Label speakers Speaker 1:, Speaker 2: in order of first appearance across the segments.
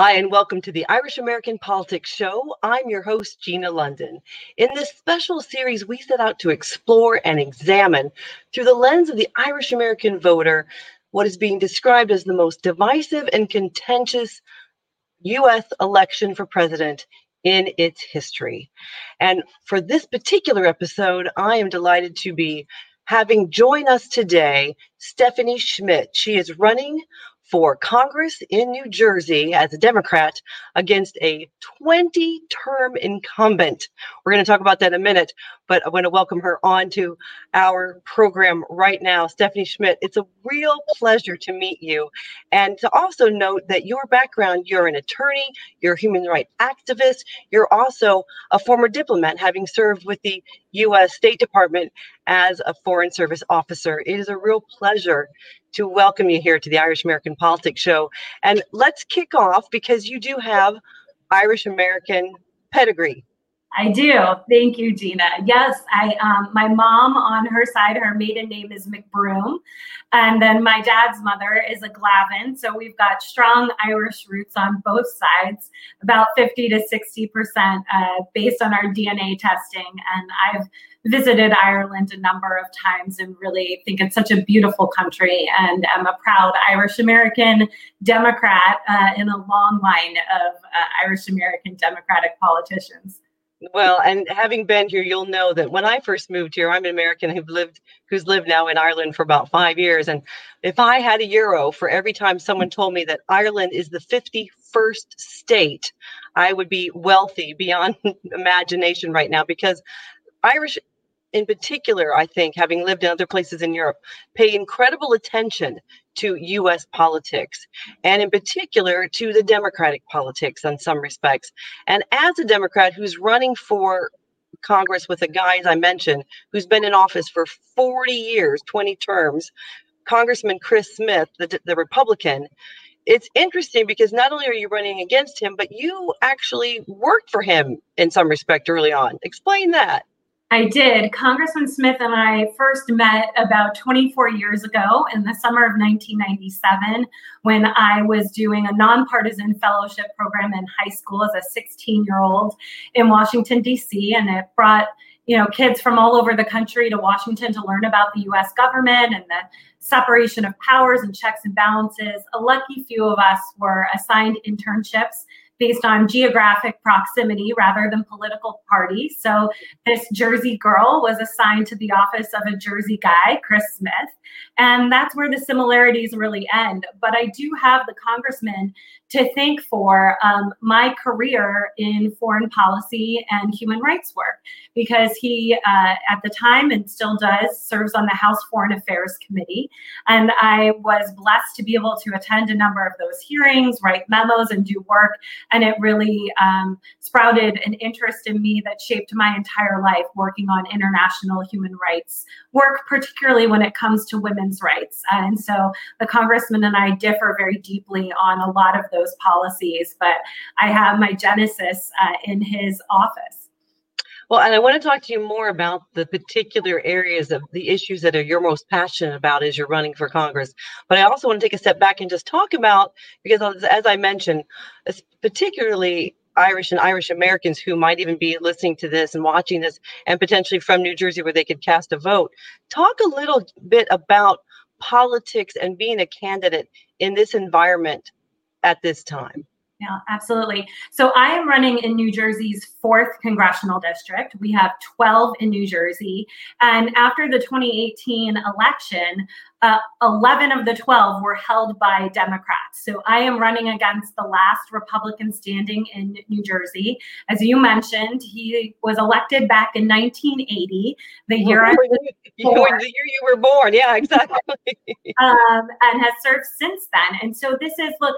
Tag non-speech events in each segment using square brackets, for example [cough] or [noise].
Speaker 1: Hi, and welcome to the Irish American Politics Show. I'm your host, Gina London. In this special series, we set out to explore and examine, through the lens of the Irish American voter, what is being described as the most divisive and contentious U.S. election for president in its history. And for this particular episode, I am delighted to be having join us today Stephanie Schmid. She is running for Congress in New Jersey as a Democrat against a 20 term incumbent. We're going to talk about that in a minute, but I want to welcome her on to our program right now. Stephanie Schmid, it's a real pleasure to meet you. And to also note that your background, you're an attorney, you're a human rights activist, you're also a former diplomat, having served with the U.S. State Department as a Foreign Service officer. It is a real pleasure to welcome you here to the Irish American Politics Show. And let's kick off because you do have Irish American pedigree.
Speaker 2: I do. Thank you, Gina. Yes, I um, my mom on her side, her maiden name is McBroom, and then my dad's mother is a Glavin. So we've got strong Irish roots on both sides, about fifty to sixty percent, uh, based on our DNA testing. And I've visited Ireland a number of times and really think it's such a beautiful country. And I'm a proud Irish American Democrat uh, in a long line of uh, Irish American Democratic politicians.
Speaker 1: Well, and having been here, you'll know that when I first moved here, I'm an American who lived who's lived now in Ireland for about five years. And if I had a euro for every time someone told me that Ireland is the 51st state, I would be wealthy beyond [laughs] imagination right now because Irish in particular, I think, having lived in other places in Europe, pay incredible attention to US politics and, in particular, to the Democratic politics in some respects. And as a Democrat who's running for Congress with a guy, as I mentioned, who's been in office for 40 years, 20 terms, Congressman Chris Smith, the, the Republican, it's interesting because not only are you running against him, but you actually worked for him in some respect early on. Explain that.
Speaker 2: I did. Congressman Smith and I first met about 24 years ago in the summer of 1997 when I was doing a nonpartisan fellowship program in high school as a 16 year old in Washington, D.C. And it brought you know kids from all over the country to Washington to learn about the U.S. government and the separation of powers and checks and balances. A lucky few of us were assigned internships based on geographic proximity rather than political party. So this Jersey girl was assigned to the office of a Jersey guy, Chris Smith. And that's where the similarities really end. But I do have the congressman to thank for um, my career in foreign policy and human rights work because he, uh, at the time and still does, serves on the House Foreign Affairs Committee. And I was blessed to be able to attend a number of those hearings, write memos, and do work. And it really um, sprouted an interest in me that shaped my entire life working on international human rights work, particularly when it comes to women's rights. And so the congressman and I differ very deeply on a lot of those policies, but I have my genesis uh, in his office.
Speaker 1: Well, and I want to talk to you more about the particular areas of the issues that are you're most passionate about as you're running for Congress. But I also want to take a step back and just talk about because, as I mentioned, particularly Irish and Irish Americans who might even be listening to this and watching this, and potentially from New Jersey where they could cast a vote. Talk a little bit about politics and being a candidate in this environment at this time.
Speaker 2: Yeah, absolutely. So I am running in New Jersey's fourth congressional district. We have 12 in New Jersey. And after the 2018 election, uh, 11 of the 12 were held by Democrats. So I am running against the last Republican standing in New Jersey. As you mentioned, he was elected back in 1980, the year, I
Speaker 1: was born. the year you were born. Yeah, [laughs] exactly.
Speaker 2: um, and has served since then. And so this is, look,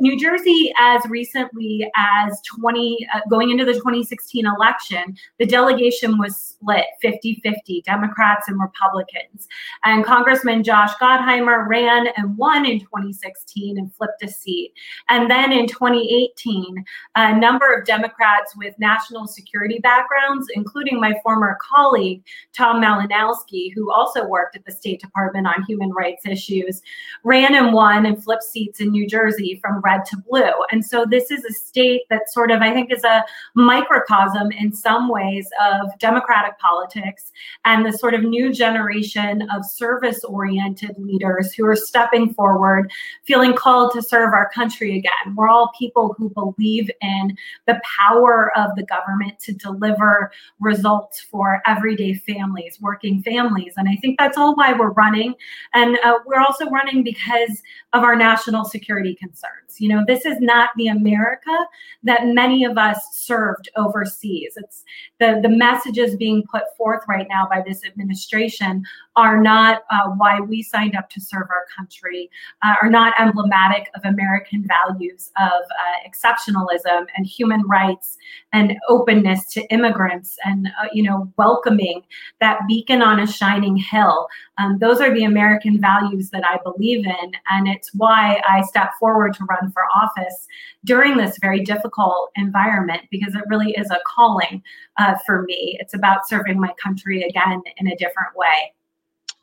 Speaker 2: New Jersey, as recently as 20, uh, going into the 2016 election, the delegation was split 50 50, Democrats and Republicans. And Congressman Josh Gottheimer ran and won in 2016 and flipped a seat. And then in 2018, a number of Democrats with national security backgrounds, including my former colleague, Tom Malinowski, who also worked at the State Department on human rights issues, ran and won and flipped seats in New Jersey from red to blue. And so this is a state that sort of, I think, is a microcosm in some ways of democratic politics and the sort of new generation of service oriented leaders who are stepping forward, feeling called to serve our country again. We're all people who believe in the power of the government to deliver results for everyday families, working families. And I think that's all why we're running. And uh, we're also running because of our national security concerns. You know, this is not the America that many of us served overseas. It's the, the messages being put forth right now by this administration are not uh, why we signed up to serve our country, uh, are not emblematic of American values of uh, exceptionalism and human rights and openness to immigrants and uh, you know welcoming that beacon on a shining hill. Um, those are the American values that I believe in, and it's why I stepped forward to run for office during this very difficult environment because it really is a calling uh, for me. It's about serving my country again in a different way.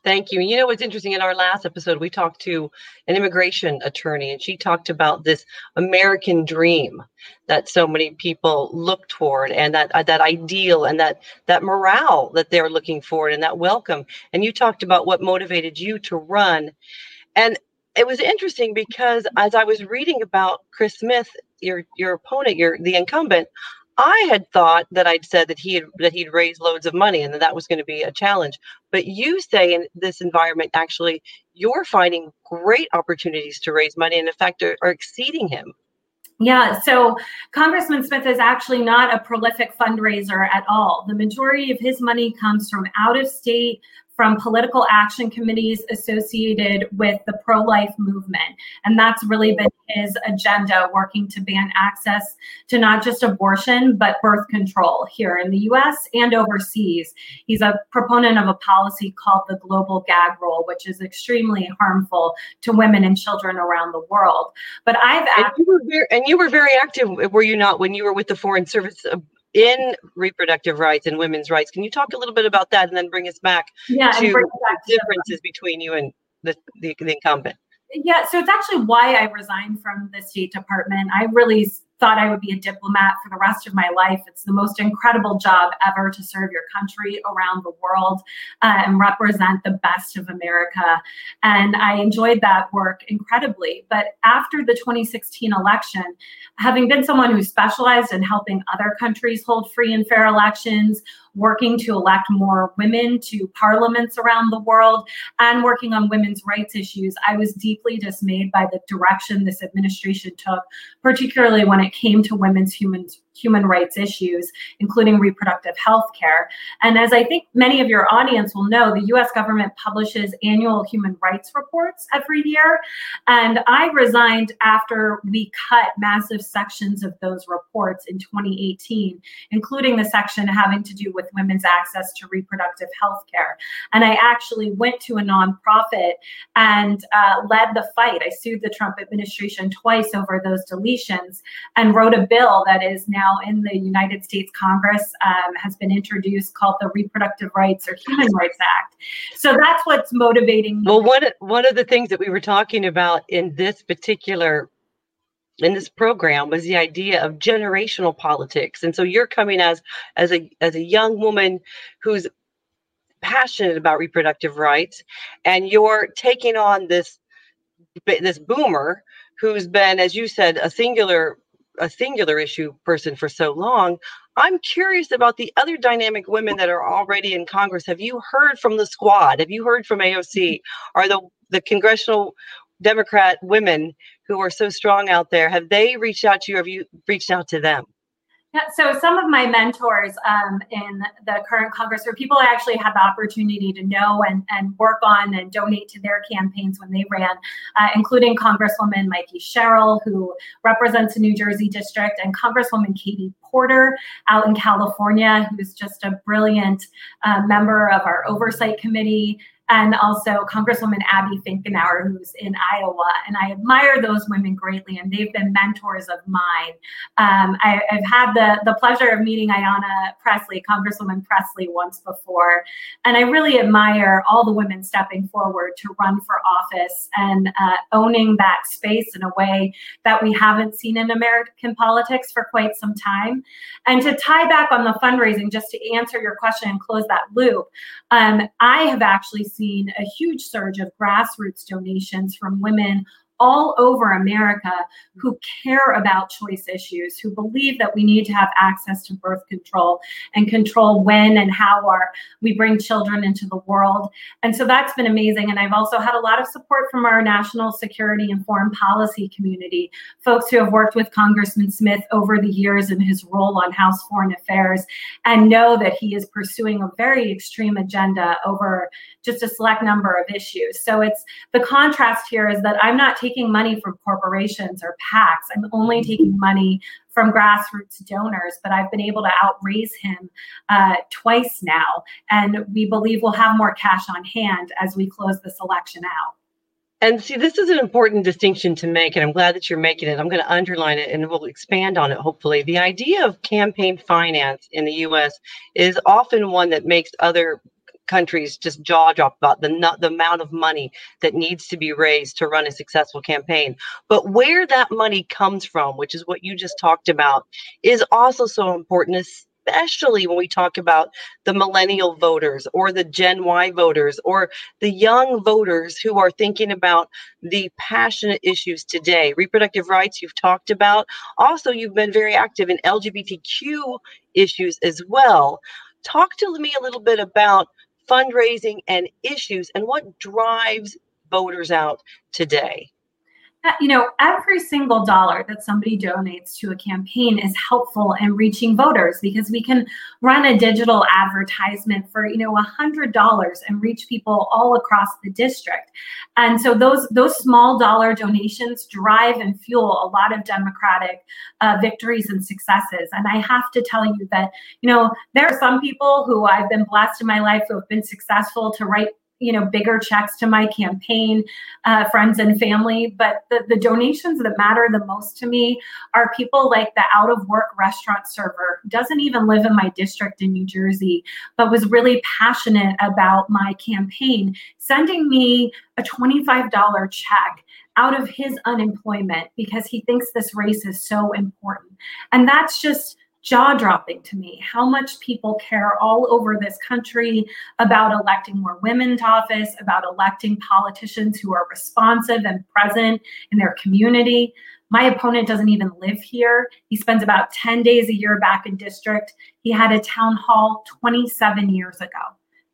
Speaker 1: Thank you. You know what's interesting? In our last episode, we talked to an immigration attorney, and she talked about this American dream that so many people look toward, and that uh, that ideal, and that that morale that they're looking for, and that welcome. And you talked about what motivated you to run, and it was interesting because as I was reading about Chris Smith, your your opponent, your the incumbent, I had thought that I'd said that he had that he'd raised loads of money and that that was going to be a challenge. But you say in this environment, actually, you're finding great opportunities to raise money, and in fact, are, are exceeding him.
Speaker 2: Yeah, so Congressman Smith is actually not a prolific fundraiser at all. The majority of his money comes from out of state from political action committees associated with the pro life movement. And that's really been his agenda, working to ban access to not just abortion, but birth control here in the US and overseas. He's a proponent of a policy called the global gag rule, which is extremely harmful to women and children around the world. But I've
Speaker 1: and you were very, and you were very active, were you not, when you were with the Foreign Service uh, in reproductive rights and women's rights. Can you talk a little bit about that and then bring us back yeah, to back differences between you and the, the, the incumbent?
Speaker 2: Yeah, so it's actually why I resigned from the State Department. I really thought I would be a diplomat for the rest of my life. It's the most incredible job ever to serve your country around the world uh, and represent the best of America. And I enjoyed that work incredibly. But after the 2016 election, having been someone who specialized in helping other countries hold free and fair elections, working to elect more women to parliaments around the world, and working on women's rights issues, I was deeply dismayed by the direction this administration took, particularly when it came to women's human human rights issues, including reproductive health care. And as I think many of your audience will know, the US government publishes annual human rights reports every year. And I resigned after we cut massive sections of those reports in 2018, including the section having to do with women's access to reproductive health care. And I actually went to a nonprofit and uh, led the fight. I sued the Trump administration twice over those deletions and wrote a bill that is now now in the United States Congress um, has been introduced called the Reproductive Rights or Human Rights Act. So that's what's motivating.
Speaker 1: Well, one one of the things that we were talking about in this particular in this program was the idea of generational politics, and so you're coming as as a as a young woman who's passionate about reproductive rights, and you're taking on this this boomer who's been, as you said, a singular a singular issue person for so long. I'm curious about the other dynamic women that are already in Congress. Have you heard from the squad? Have you heard from AOC? Mm-hmm. Are the the congressional Democrat women who are so strong out there? Have they reached out to you? Have you reached out to them?
Speaker 2: Yeah, so some of my mentors um, in the current Congress are people I actually had the opportunity to know and, and work on and donate to their campaigns when they ran, uh, including Congresswoman Mikey Sherrill, who represents the New Jersey district, and Congresswoman Katie Porter out in California, who's just a brilliant uh, member of our oversight committee and also Congresswoman Abby Finkenauer, who's in Iowa. And I admire those women greatly, and they've been mentors of mine. Um, I, have had the, the pleasure of meeting Ayanna Pressley, Congresswoman Pressley, once before. And I really admire all the women stepping forward to run for office and uh, owning that space in a way that we haven't seen in American politics for quite some time. And to tie back on the fundraising, just to answer your question and close that loop, um, I have actually seen a huge surge of grassroots donations from women all over America who care about choice issues, who believe that we need to have access to birth control and control when and how our, we bring children into the world. And so that's been amazing. And I've also had a lot of support from our national security and foreign policy community, folks who have worked with Congressman Smith over the years in his role on House Foreign Affairs and know that he is pursuing a very extreme agenda over just a select number of issues. So it's the contrast here is that I'm not taking money from corporations or PACs. I'm only mm-hmm. taking money from grassroots donors, but I've been able to outraise him uh, twice now. And we believe we'll have more cash on hand as we close this election out.
Speaker 1: And see, this is an important distinction to make, and I'm glad that you're making it. I'm going to underline it and we'll expand on it, hopefully. The idea of campaign finance in the US is often one that makes other countries just jaw drop about the the amount of money that needs to be raised to run a successful campaign. But where that money comes from, which is what you just talked about, is also so important, especially when we talk about the millennial voters or the Gen Y voters or the young voters who are thinking about the passionate issues today. Reproductive rights, you've talked about. Also, you've been very active in LGBTQ issues as well. Talk to me a little bit about fundraising and issues and what drives voters out today?
Speaker 2: You know, every single dollar that somebody donates to a campaign is helpful in reaching voters because we can run a digital advertisement for, you know, a hundred dollars and reach people all across the district. And so those those small dollar donations drive and fuel a lot of democratic uh, victories and successes. And I have to tell you that, you know, there are some people who I've been blessed in my life who have been successful to write you know bigger checks to my campaign uh, friends and family. But the, the donations that matter the most to me are people like the out of work restaurant server doesn't even live in my district in new jersey but was really passionate about my campaign sending me a $25 check out of his unemployment because he thinks this race is so important. And that's just jaw dropping to me how much people care all over this country about electing more women to office, about electing politicians who are responsive and present in their community. My opponent doesn't even live here. He spends about 10 days a year back in district. He had a town hall 27 years ago.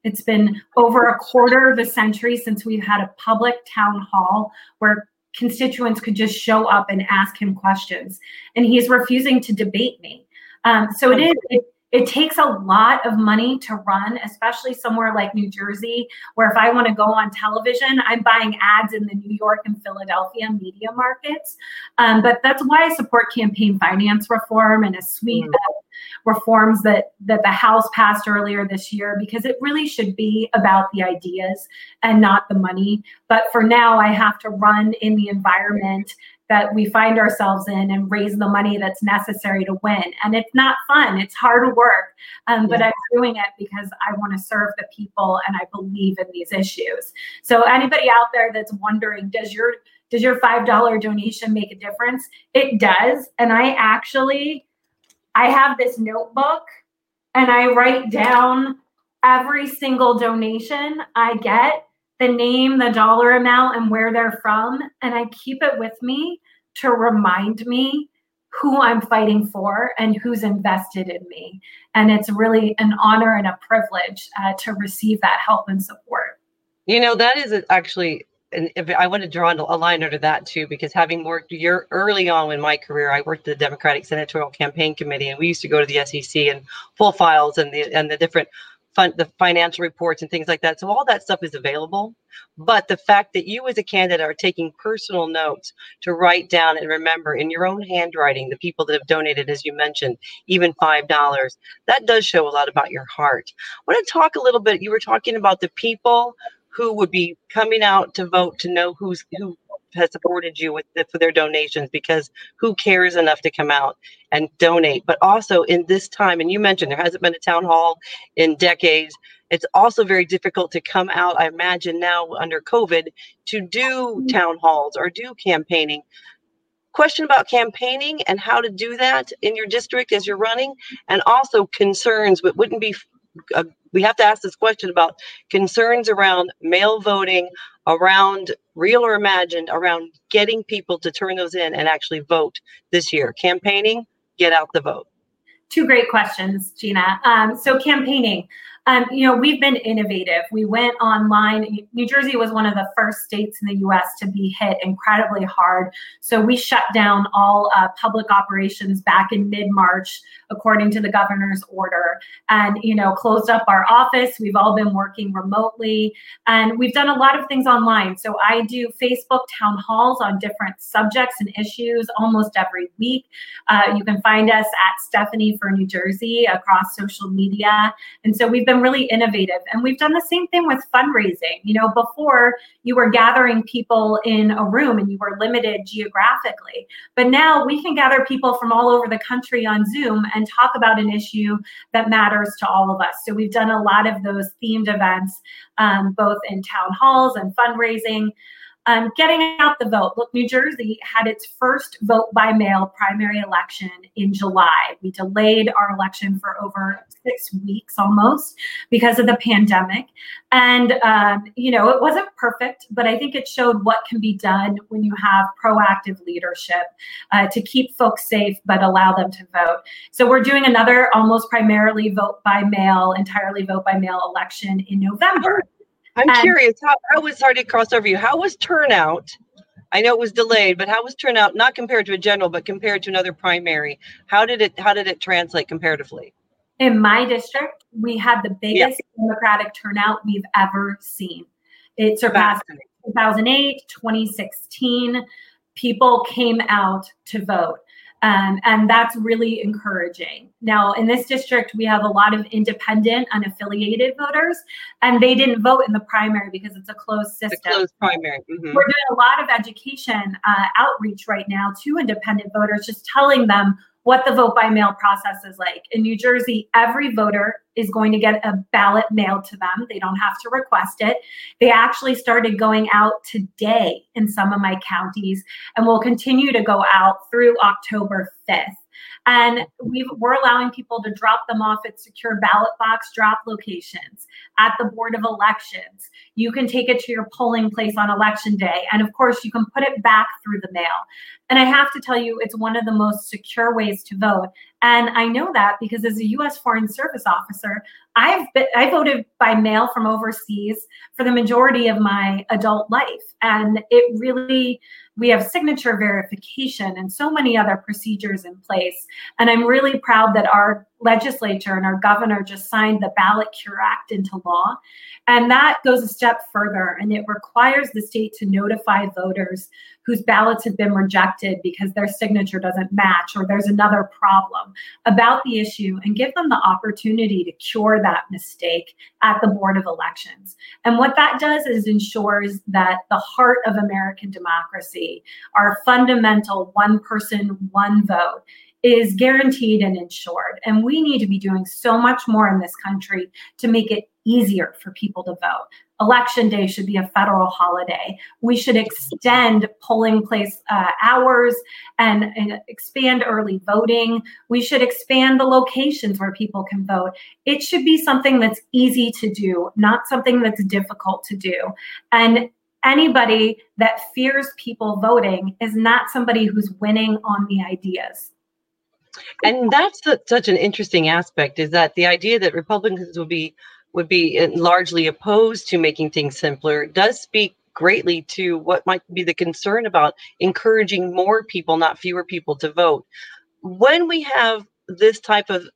Speaker 2: It's been over a quarter of a century since we've had a public town hall where constituents could just show up and ask him questions. And he's refusing to debate me. Um, so it is. It, it takes a lot of money to run, especially somewhere like New Jersey, where if I want to go on television, I'm buying ads in the New York and Philadelphia media markets. Um, but that's why I support campaign finance reform and a suite mm. of reforms that that the House passed earlier this year, because it really should be about the ideas and not the money. But for now, I have to run in the environment that we find ourselves in and raise the money that's necessary to win. And it's not fun, it's hard work, um, but I'm doing it because I want to serve the people and I believe in these issues. So anybody out there that's wondering, does your does your $5 donation make a difference? It does. And I actually I have this notebook and I write down every single donation I get the name, the dollar amount, and where they're from. And I keep it with me to remind me who I'm fighting for and who's invested in me. And it's really an honor and a privilege uh, to receive that help and support.
Speaker 1: You know, that is actually, and I want to draw a line under that too, because having worked year early on in my career, I worked the Democratic Senatorial Campaign Committee, and we used to go to the SEC and pull files and the and the different fun, the financial reports and things like that. So all that stuff is available. But the fact that you as a candidate are taking personal notes to write down and remember in your own handwriting the people that have donated, as you mentioned, even five dollars, that does show a lot about your heart. I want to talk a little bit. You were talking about the people who would be coming out to vote to know who's who has supported you with the, for their donations because who cares enough to come out and donate? But also in this time and you mentioned there hasn't been a town hall in decades it's also very difficult to come out i imagine now under covid to do town halls or do campaigning. Question about campaigning and how to do that in your district as you're running and also concerns but wouldn't be uh, we have to ask this question about concerns around mail voting, around real or imagined, around getting people to turn those in and actually vote this year. Campaigning, get out the vote.
Speaker 2: Two great questions, Gina. Um, so campaigning, um, you know, we've been innovative. We went online. New Jersey was one of the first states in the U.S. to be hit incredibly hard. So we shut down all uh, public operations back in mid-March, according to the governor's order, and you know, closed up our office. We've all been working remotely, and we've done a lot of things online. So I do Facebook town halls on different subjects and issues almost every week. Uh, you can find us at Stephanie for New Jersey across social media, and so we've been really innovative. And we've done the same thing with fundraising. You know, before you were gathering people in a room and you were limited geographically. But now we can gather people from all over the country on Zoom and talk about an issue that matters to all of us. So we've done a lot of those themed events, um, both in town halls and fundraising um, getting out the vote. Look, New Jersey had its first vote by mail primary election in July. We delayed our election for over six weeks almost because of the pandemic. And, um, you know, it wasn't perfect, but I think it showed what can be done when you have proactive leadership uh, to keep folks safe, but allow them to vote. So we're doing another almost primarily vote by mail, entirely vote by mail election in November.
Speaker 1: I'm and, curious how, how was Harding crossover you? How was turnout? I know it was delayed, but how was turnout not compared to a general, but compared to another primary? How did it how did it translate comparatively?
Speaker 2: In my district, we had the biggest yeah. Democratic turnout we've ever seen. It surpassed 2008, 2016. People came out to vote. Um, and that's really encouraging. Now, in this district, we have a lot of independent, unaffiliated voters, and they didn't vote in the primary because it's a closed system.
Speaker 1: A closed primary.
Speaker 2: Mm-hmm. We're doing a lot of education uh, outreach right now to independent voters, just telling them what the vote by mail process is like. In New Jersey, every voter is going to get a ballot mailed to them. They don't have to request it. They actually started going out today in some of my counties and will continue to go out through October 5th. And we are allowing people to drop them off at secure ballot box drop locations at the Board of Elections. You can take it to your polling place on election day. And of course, you can put it back through the mail. And I have to tell you, it's one of the most secure ways to vote. And I know that because as a U.S. Foreign Service officer, I've been, I voted by mail from overseas for the majority of my adult life, and it really we have signature verification and so many other procedures in place. And I'm really proud that our legislature and our governor just signed the Ballot Cure Act into law. And that goes a step further and it requires the state to notify voters whose ballots have been rejected because their signature doesn't match or there's another problem about the issue and give them the opportunity to cure that mistake at the Board of Elections. And what that does is ensures that the heart of American democracy, our fundamental one person, one vote, is guaranteed and insured. And we need to be doing so much more in this country to make it easier for people to vote. Election day should be a federal holiday. We should extend polling place uh, hours and, and expand early voting. We should expand the locations where people can vote. It should be something that's easy to do, not something that's difficult to do. And anybody that fears people voting is not somebody who's winning on the ideas
Speaker 1: and that's such an interesting aspect is that the idea that republicans will be would be uh, largely opposed to making things simpler does speak greatly to what might be the concern about encouraging more people not fewer people to vote when we have this type of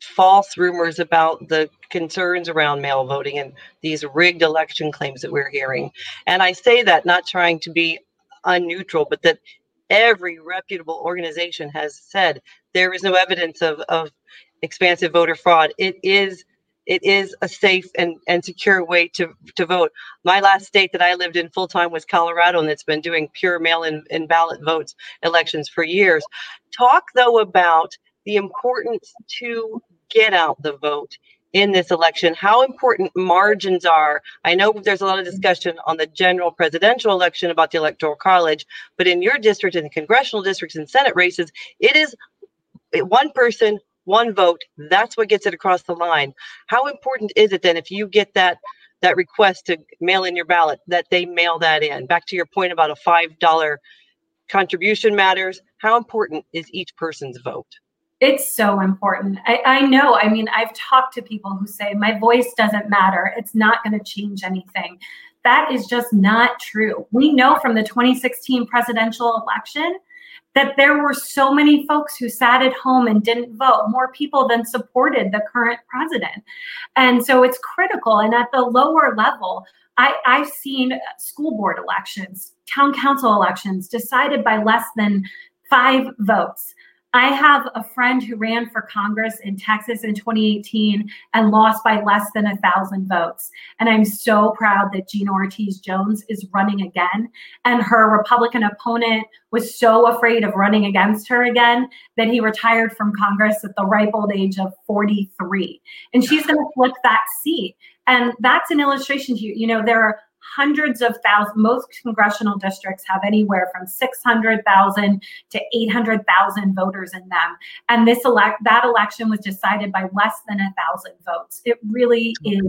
Speaker 1: false rumors about the concerns around mail voting and these rigged election claims that we're hearing and i say that not trying to be unneutral but that every reputable organization has said there is no evidence of, of expansive voter fraud. It is it is a safe and, and secure way to, to vote. My last state that I lived in full time was Colorado, and it's been doing pure mail in, in ballot votes elections for years. Talk though about the importance to get out the vote in this election, how important margins are. I know there's a lot of discussion on the general presidential election about the electoral college, but in your district, in the congressional districts and Senate races, it is one person, one vote. That's what gets it across the line. How important is it then if you get that that request to mail in your ballot that they mail that in? Back to your point about a five dollar contribution matters. How important is each person's vote?
Speaker 2: It's so important. I, I, know. I mean, I've talked to people who say my voice doesn't matter. It's not going to change anything. That is just not true. We know from the 2016 presidential election that there were so many folks who sat at home and didn't vote, more people than supported the current president. And so it's critical. And at the lower level, I, I've seen school board elections, town council elections decided by less than five votes. I have a friend who ran for Congress in Texas in 2018 and lost by less than a thousand votes. And I'm so proud that Gina Ortiz Jones is running again. And her Republican opponent was so afraid of running against her again that he retired from Congress at the ripe old age of 43. And she's going to flip that seat. And that's an illustration to you. You know, there are hundreds of thousands. Most congressional districts have anywhere from 600,000 to 800,000 voters in them. And this elect that election was decided by less than a thousand votes. It really is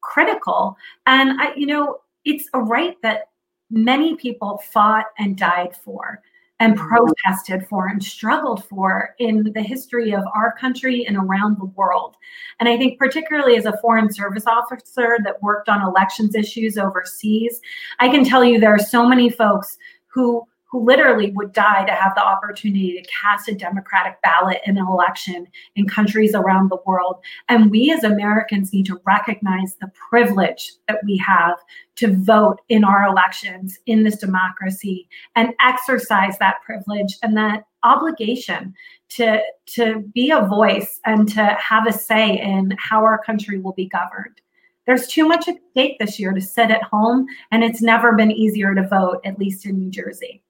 Speaker 2: critical. And I, you know, it's a right that many people fought and died for and mm-hmm. protested for and struggled for in the history of our country and around the world. And I think, particularly as a foreign service officer that worked on elections issues overseas, I can tell you there are so many folks who who literally would die to have the opportunity to cast a democratic ballot in an election in countries around the world. And we as Americans need to recognize the privilege that we have to vote in our elections in this democracy and exercise that privilege and that obligation to to be a voice and to have a say in how our country will be governed. There's too much at stake this year to sit at home, and it's never been easier to vote, at least in New Jersey.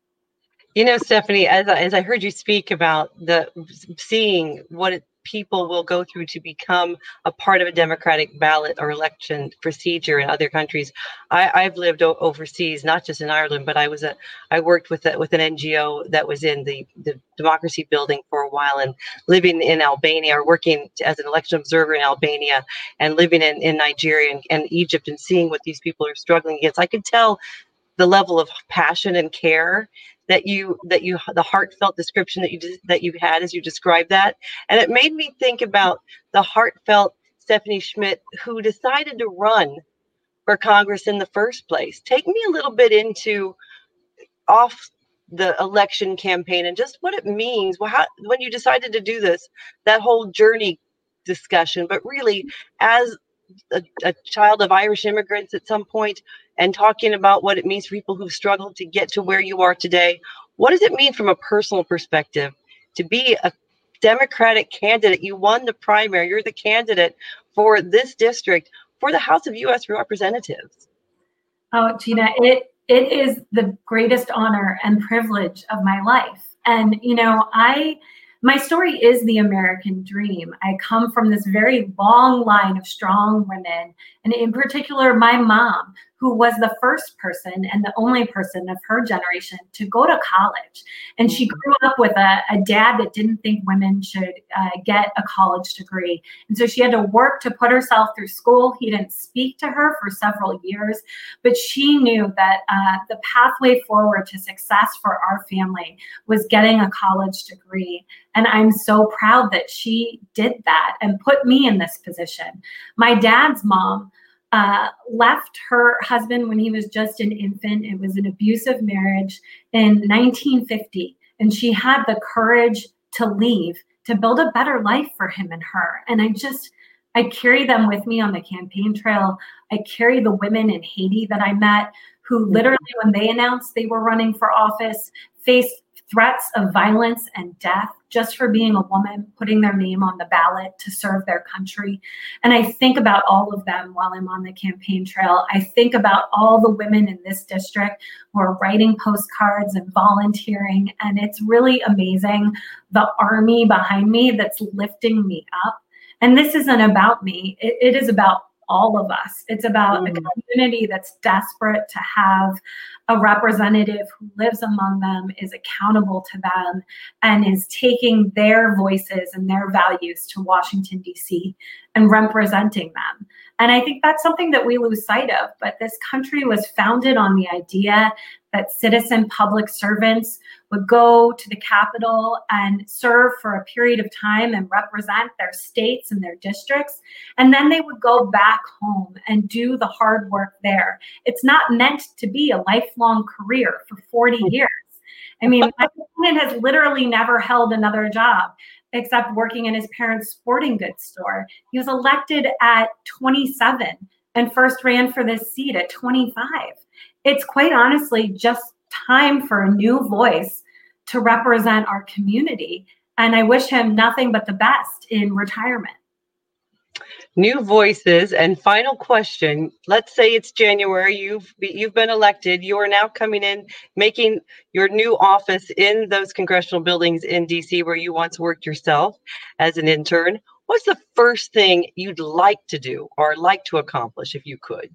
Speaker 1: You know, Stephanie, as I, as I heard you speak about the seeing what it, people will go through to become a part of a democratic ballot or election procedure in other countries, I, have lived o- overseas, not just in Ireland, but I was a I worked with a, with an NGO that was in the the democracy building for a while and living in Albania or working as an election observer in Albania and living in, in Nigeria and, and Egypt and seeing what these people are struggling against. I could tell the level of passion and care that you that you the heartfelt description that you that you had as you described that. And it made me think about the heartfelt stephanie schmid who decided to run for congress in the first place. Take me a little bit into off the election campaign and just what it means. Well, how, when you decided to do this that whole journey discussion but really as a, a, child of Irish immigrants at some point and talking about what it means for people who've struggled to get to where you are today. What does it mean from a personal perspective to be a Democratic candidate? You won the primary, you're the candidate for this district for the House of U.S. Representatives.
Speaker 2: Oh, Gina, it it is the greatest honor and privilege of my life. And you know, I my story is the American dream. I come from this very long line of strong women, and in particular, my mom, who was the first person and the only person of her generation to go to college. And she grew up with a, a dad that didn't think women should uh, get a college degree. And so she had to work to put herself through school. He didn't speak to her for several years, but she knew that uh, the pathway forward to success for our family was getting a college degree. And I'm so proud that she did that and put me in this position. My dad's mom uh, left her husband when he was just an infant. It was an abusive marriage in 1950. And she had the courage to leave to build a better life for him and her. And I just, I carry them with me on the campaign trail. I carry the women in Haiti that I met who literally, when they announced they were running for office, faced threats of violence and death just for being a woman, putting their name on the ballot to serve their country. And I think about all of them while I'm on the campaign trail. I think about all the women in this district who are writing postcards and volunteering. And it's really amazing the army behind me that's lifting me up. And this isn't about me, it, it is about all of us. It's about mm. a community that's desperate to have a representative who lives among them, is accountable to them, and is taking their voices and their values to Washington, D.C. and representing them. And I think that's something that we lose sight of. But this country was founded on the idea that citizen public servants would go to the Capitol and serve for a period of time and represent their states and their districts. And then they would go back home and do the hard work there. It's not meant to be a lifelong career for 40 hmm. years. I mean, my husband has literally never held another job except working in his parents' sporting goods store. He was elected at 27 and first ran for this seat at 25 it's quite honestly just time for a new voice to represent our community. And I wish him nothing but the best in retirement.
Speaker 1: New voices and final question. Let's say it's January. You've you've been elected. You are now coming in, making your new office in those congressional buildings in DC, where you once worked yourself as an intern. What's the first thing you'd like to do or like to accomplish if you could?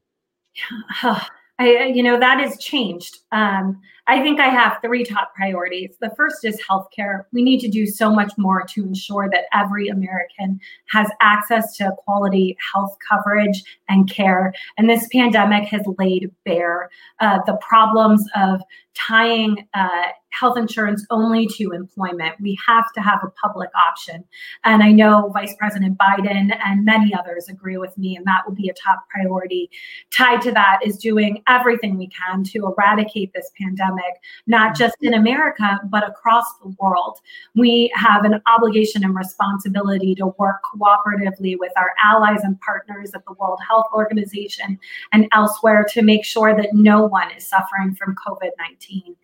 Speaker 1: [sighs]
Speaker 2: Ah, I, you know, that has changed. Um, I think I have three top priorities. The first is healthcare. We need to do so much more to ensure that every American has access to quality health coverage and care. And this pandemic has laid bare uh, the problems of tying uh, health insurance only to employment. We have to have a public option. And I know Vice President Biden and many others agree with me, and that will be a top priority. Tied to that is doing everything we can to eradicate this pandemic, not just in America, but across the world. We have an obligation and responsibility to work cooperatively with our allies and partners at the World Health Organization and elsewhere to make sure that no one is suffering from COVID 19.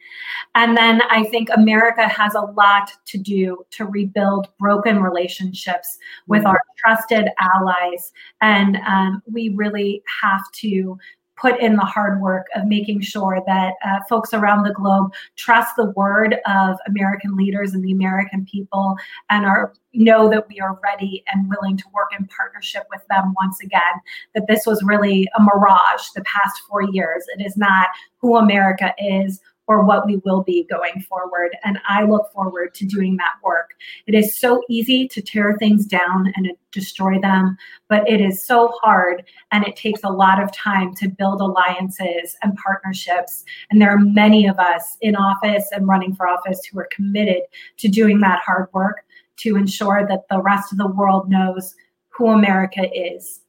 Speaker 2: And then I think America has a lot to do to rebuild broken relationships with our trusted allies. And um, we really have to put in the hard work of making sure that uh, folks around the globe trust the word of American leaders and the American people and are know that we are ready and willing to work in partnership with them once again that this was really a mirage the past 4 years. It is not who America is or what we will be going forward. And I look forward to doing that work. It is so easy to tear things down and destroy them, but it is so hard and it takes a lot of time to build alliances and partnerships. And there are many of us in office and running for office who are committed to doing that hard work to ensure that the rest of the world knows who America is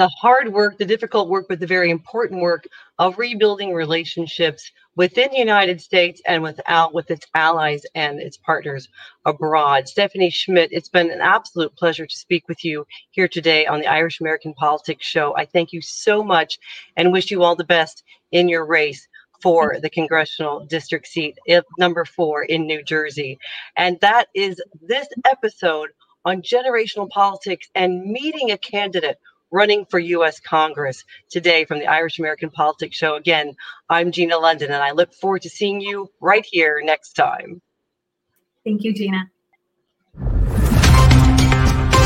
Speaker 1: the hard work, the difficult work, but the very important work of rebuilding relationships within the United States and without with its allies and its partners abroad. Stephanie Schmid, it's been an absolute pleasure to speak with you here today on the Irish American Politics Show. I thank you so much and wish you all the best in your race for the congressional district seat number four in New Jersey. And that is this episode on generational politics and meeting a candidate running for U.S. Congress today from the Irish American Politics Show. Again, I'm Gina London, and I look forward to seeing you right here next time.
Speaker 2: Thank you, Gina.